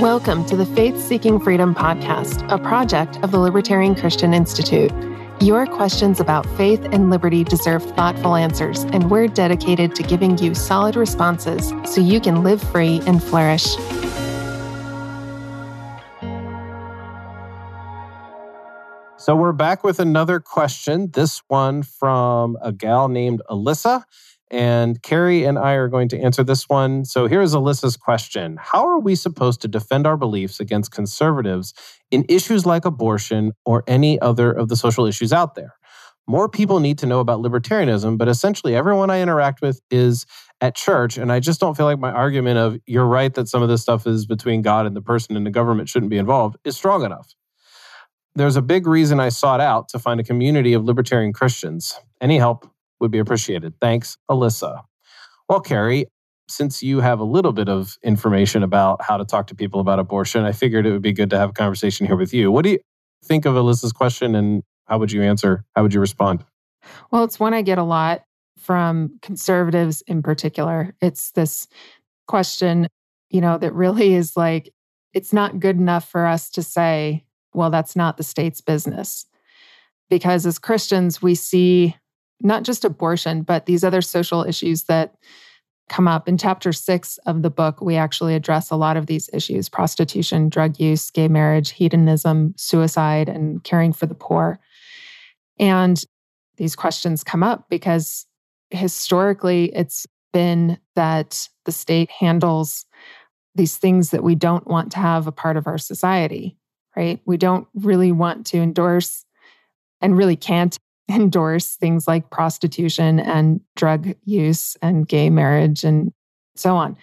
Welcome to the Faith Seeking Freedom podcast, a project of the Libertarian Christian Institute. Your questions about faith and liberty deserve thoughtful answers, and we're dedicated to giving you solid responses so you can live free and flourish. So, we're back with another question. This one from a gal named Alyssa. And Carrie and I are going to answer this one. So here's Alyssa's question How are we supposed to defend our beliefs against conservatives in issues like abortion or any other of the social issues out there? More people need to know about libertarianism, but essentially everyone I interact with is at church. And I just don't feel like my argument of you're right that some of this stuff is between God and the person and the government shouldn't be involved is strong enough. There's a big reason I sought out to find a community of libertarian Christians. Any help would be appreciated. Thanks, Alyssa. Well, Carrie, since you have a little bit of information about how to talk to people about abortion, I figured it would be good to have a conversation here with you. What do you think of Alyssa's question and how would you answer? How would you respond? Well, it's one I get a lot from conservatives in particular. It's this question, you know, that really is like, it's not good enough for us to say, well, that's not the state's business. Because as Christians, we see not just abortion, but these other social issues that come up. In chapter six of the book, we actually address a lot of these issues prostitution, drug use, gay marriage, hedonism, suicide, and caring for the poor. And these questions come up because historically it's been that the state handles these things that we don't want to have a part of our society, right? We don't really want to endorse and really can't endorse things like prostitution and drug use and gay marriage and so on.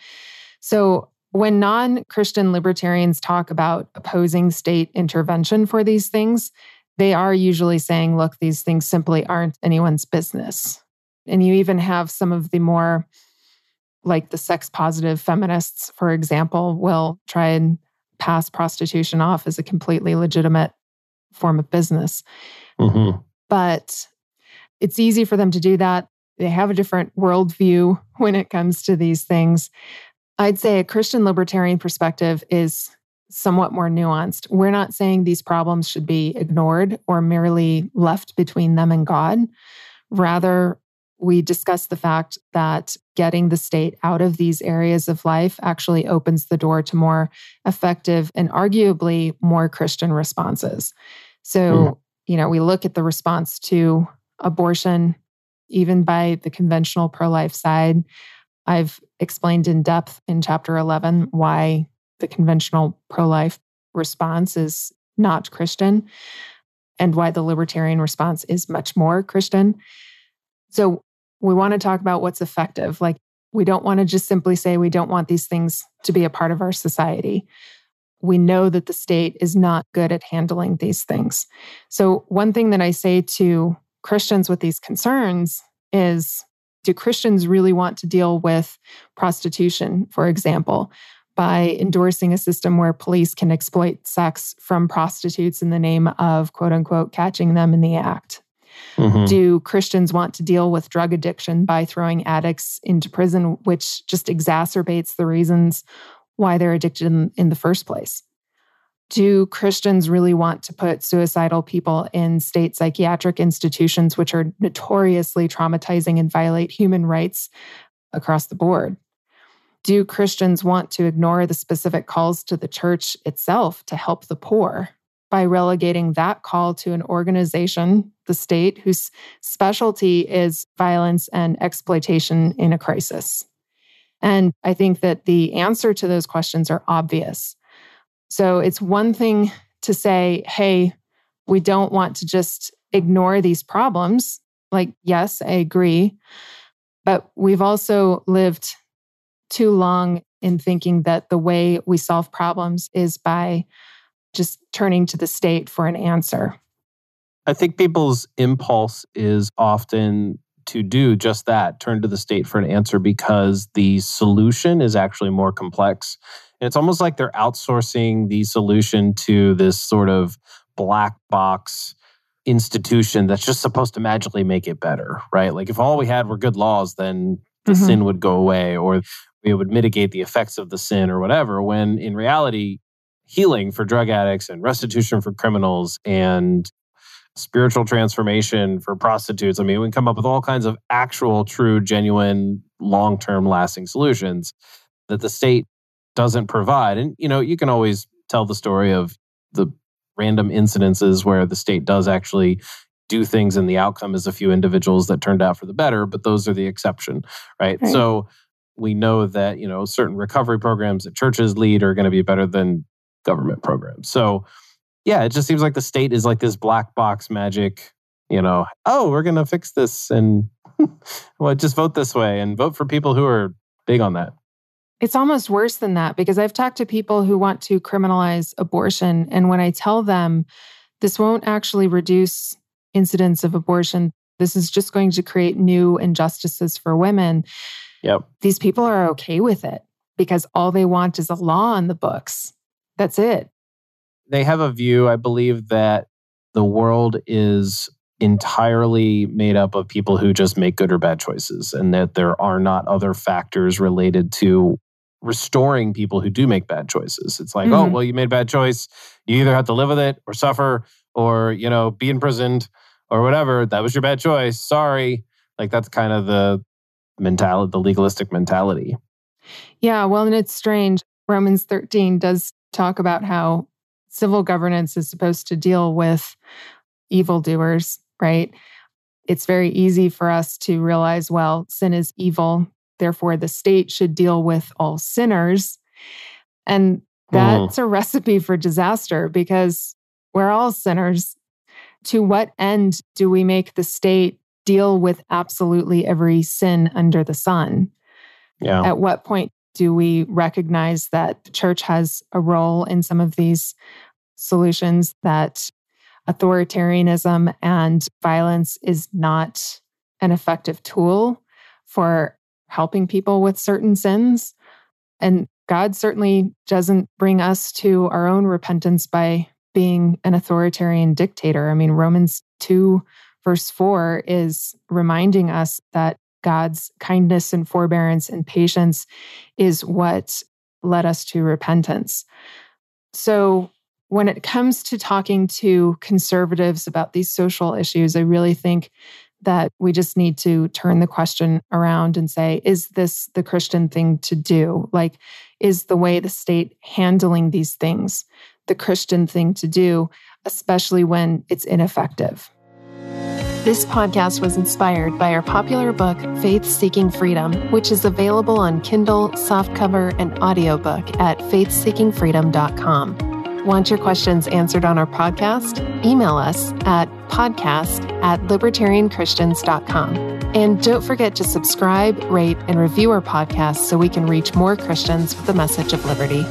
So, when non Christian libertarians talk about opposing state intervention for these things, they are usually saying, look, these things simply aren't anyone's business. And you even have some of the more, like the sex positive feminists, for example, will try and pass prostitution off as a completely legitimate form of business. Mm-hmm. But it's easy for them to do that. They have a different worldview when it comes to these things. I'd say a Christian libertarian perspective is somewhat more nuanced. We're not saying these problems should be ignored or merely left between them and God. Rather, we discuss the fact that getting the state out of these areas of life actually opens the door to more effective and arguably more Christian responses. So, mm you know, we look at the response to abortion, even by the conventional pro life side. I've explained in depth in chapter 11 why the conventional pro life response is not Christian and why the libertarian response is much more Christian. So, we want to talk about what's effective. Like, we don't want to just simply say we don't want these things to be a part of our society we know that the state is not good at handling these things. So, one thing that I say to Christians with these concerns is do Christians really want to deal with prostitution, for example, by endorsing a system where police can exploit sex from prostitutes in the name of quote unquote catching them in the act? Mm-hmm. Do Christians want to deal with drug addiction by throwing addicts into prison, which just exacerbates the reasons why they're addicted in, in the first place. Do Christians really want to put suicidal people in state psychiatric institutions, which are notoriously traumatizing and violate human rights across the board? Do Christians want to ignore the specific calls to the church itself to help the poor by relegating that call to an organization, the state, whose specialty is violence and exploitation in a crisis? And I think that the answer to those questions are obvious. So it's one thing to say, hey, we don't want to just ignore these problems. Like, yes, I agree. But we've also lived too long in thinking that the way we solve problems is by just turning to the state for an answer. I think people's impulse is often to do just that turn to the state for an answer because the solution is actually more complex. And it's almost like they're outsourcing the solution to this sort of black box institution that's just supposed to magically make it better, right? Like if all we had were good laws, then the mm-hmm. sin would go away or we would mitigate the effects of the sin or whatever. When in reality, healing for drug addicts and restitution for criminals and spiritual transformation for prostitutes. I mean, we can come up with all kinds of actual, true, genuine, long term lasting solutions that the state doesn't provide. And, you know, you can always tell the story of the random incidences where the state does actually do things and the outcome is a few individuals that turned out for the better, but those are the exception, right? right. So we know that, you know, certain recovery programs that churches lead are going to be better than government programs. So yeah, it just seems like the state is like this black box magic, you know, oh, we're going to fix this and well, just vote this way and vote for people who are big on that. It's almost worse than that because I've talked to people who want to criminalize abortion. And when I tell them this won't actually reduce incidents of abortion, this is just going to create new injustices for women. Yep. These people are okay with it because all they want is a law on the books. That's it. They have a view, I believe, that the world is entirely made up of people who just make good or bad choices and that there are not other factors related to restoring people who do make bad choices. It's like, oh, mm-hmm. oh, well, you made a bad choice. You either have to live with it or suffer or, you know, be imprisoned or whatever. That was your bad choice. Sorry. Like that's kind of the mentality, the legalistic mentality. Yeah. Well, and it's strange. Romans 13 does talk about how civil governance is supposed to deal with evildoers, right? It's very easy for us to realize, well, sin is evil. Therefore, the state should deal with all sinners. And that's mm. a recipe for disaster because we're all sinners. To what end do we make the state deal with absolutely every sin under the sun? Yeah. At what point do we recognize that the church has a role in some of these solutions, that authoritarianism and violence is not an effective tool for helping people with certain sins? And God certainly doesn't bring us to our own repentance by being an authoritarian dictator. I mean, Romans 2, verse 4 is reminding us that God's kindness and forbearance and patience is what led us to repentance. So, when it comes to talking to conservatives about these social issues, I really think that we just need to turn the question around and say, is this the Christian thing to do? Like, is the way the state handling these things the Christian thing to do, especially when it's ineffective? This podcast was inspired by our popular book, Faith Seeking Freedom, which is available on Kindle, softcover, and audiobook at faithseekingfreedom.com. Want your questions answered on our podcast? Email us at podcast at libertarianchristians.com. And don't forget to subscribe, rate, and review our podcast so we can reach more Christians with the message of liberty.